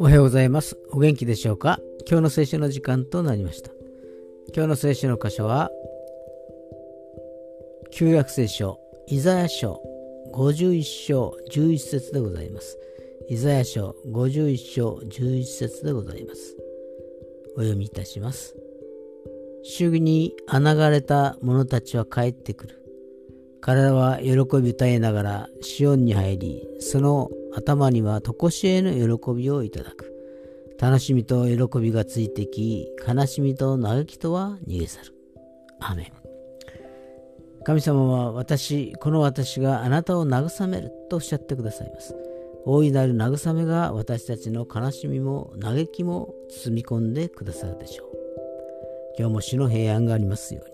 おはようございます。お元気でしょうか？今日の聖書の時間となりました。今日の聖書の箇所は、旧約聖書、イザヤ書51章11節でございます。イザヤ書51章11節でございます。お読みいたします。主義に穴がれた者たちは帰ってくる。彼らは喜び歌いながらシオンに入り、その頭には常しえの喜びをいただく。楽しみと喜びがついてき、悲しみと嘆きとは逃げ去る。アメン。神様は私、この私があなたを慰めるとおっしゃってくださいます。大いなる慰めが私たちの悲しみも嘆きも包み込んでくださるでしょう。今日も主の平安がありますように。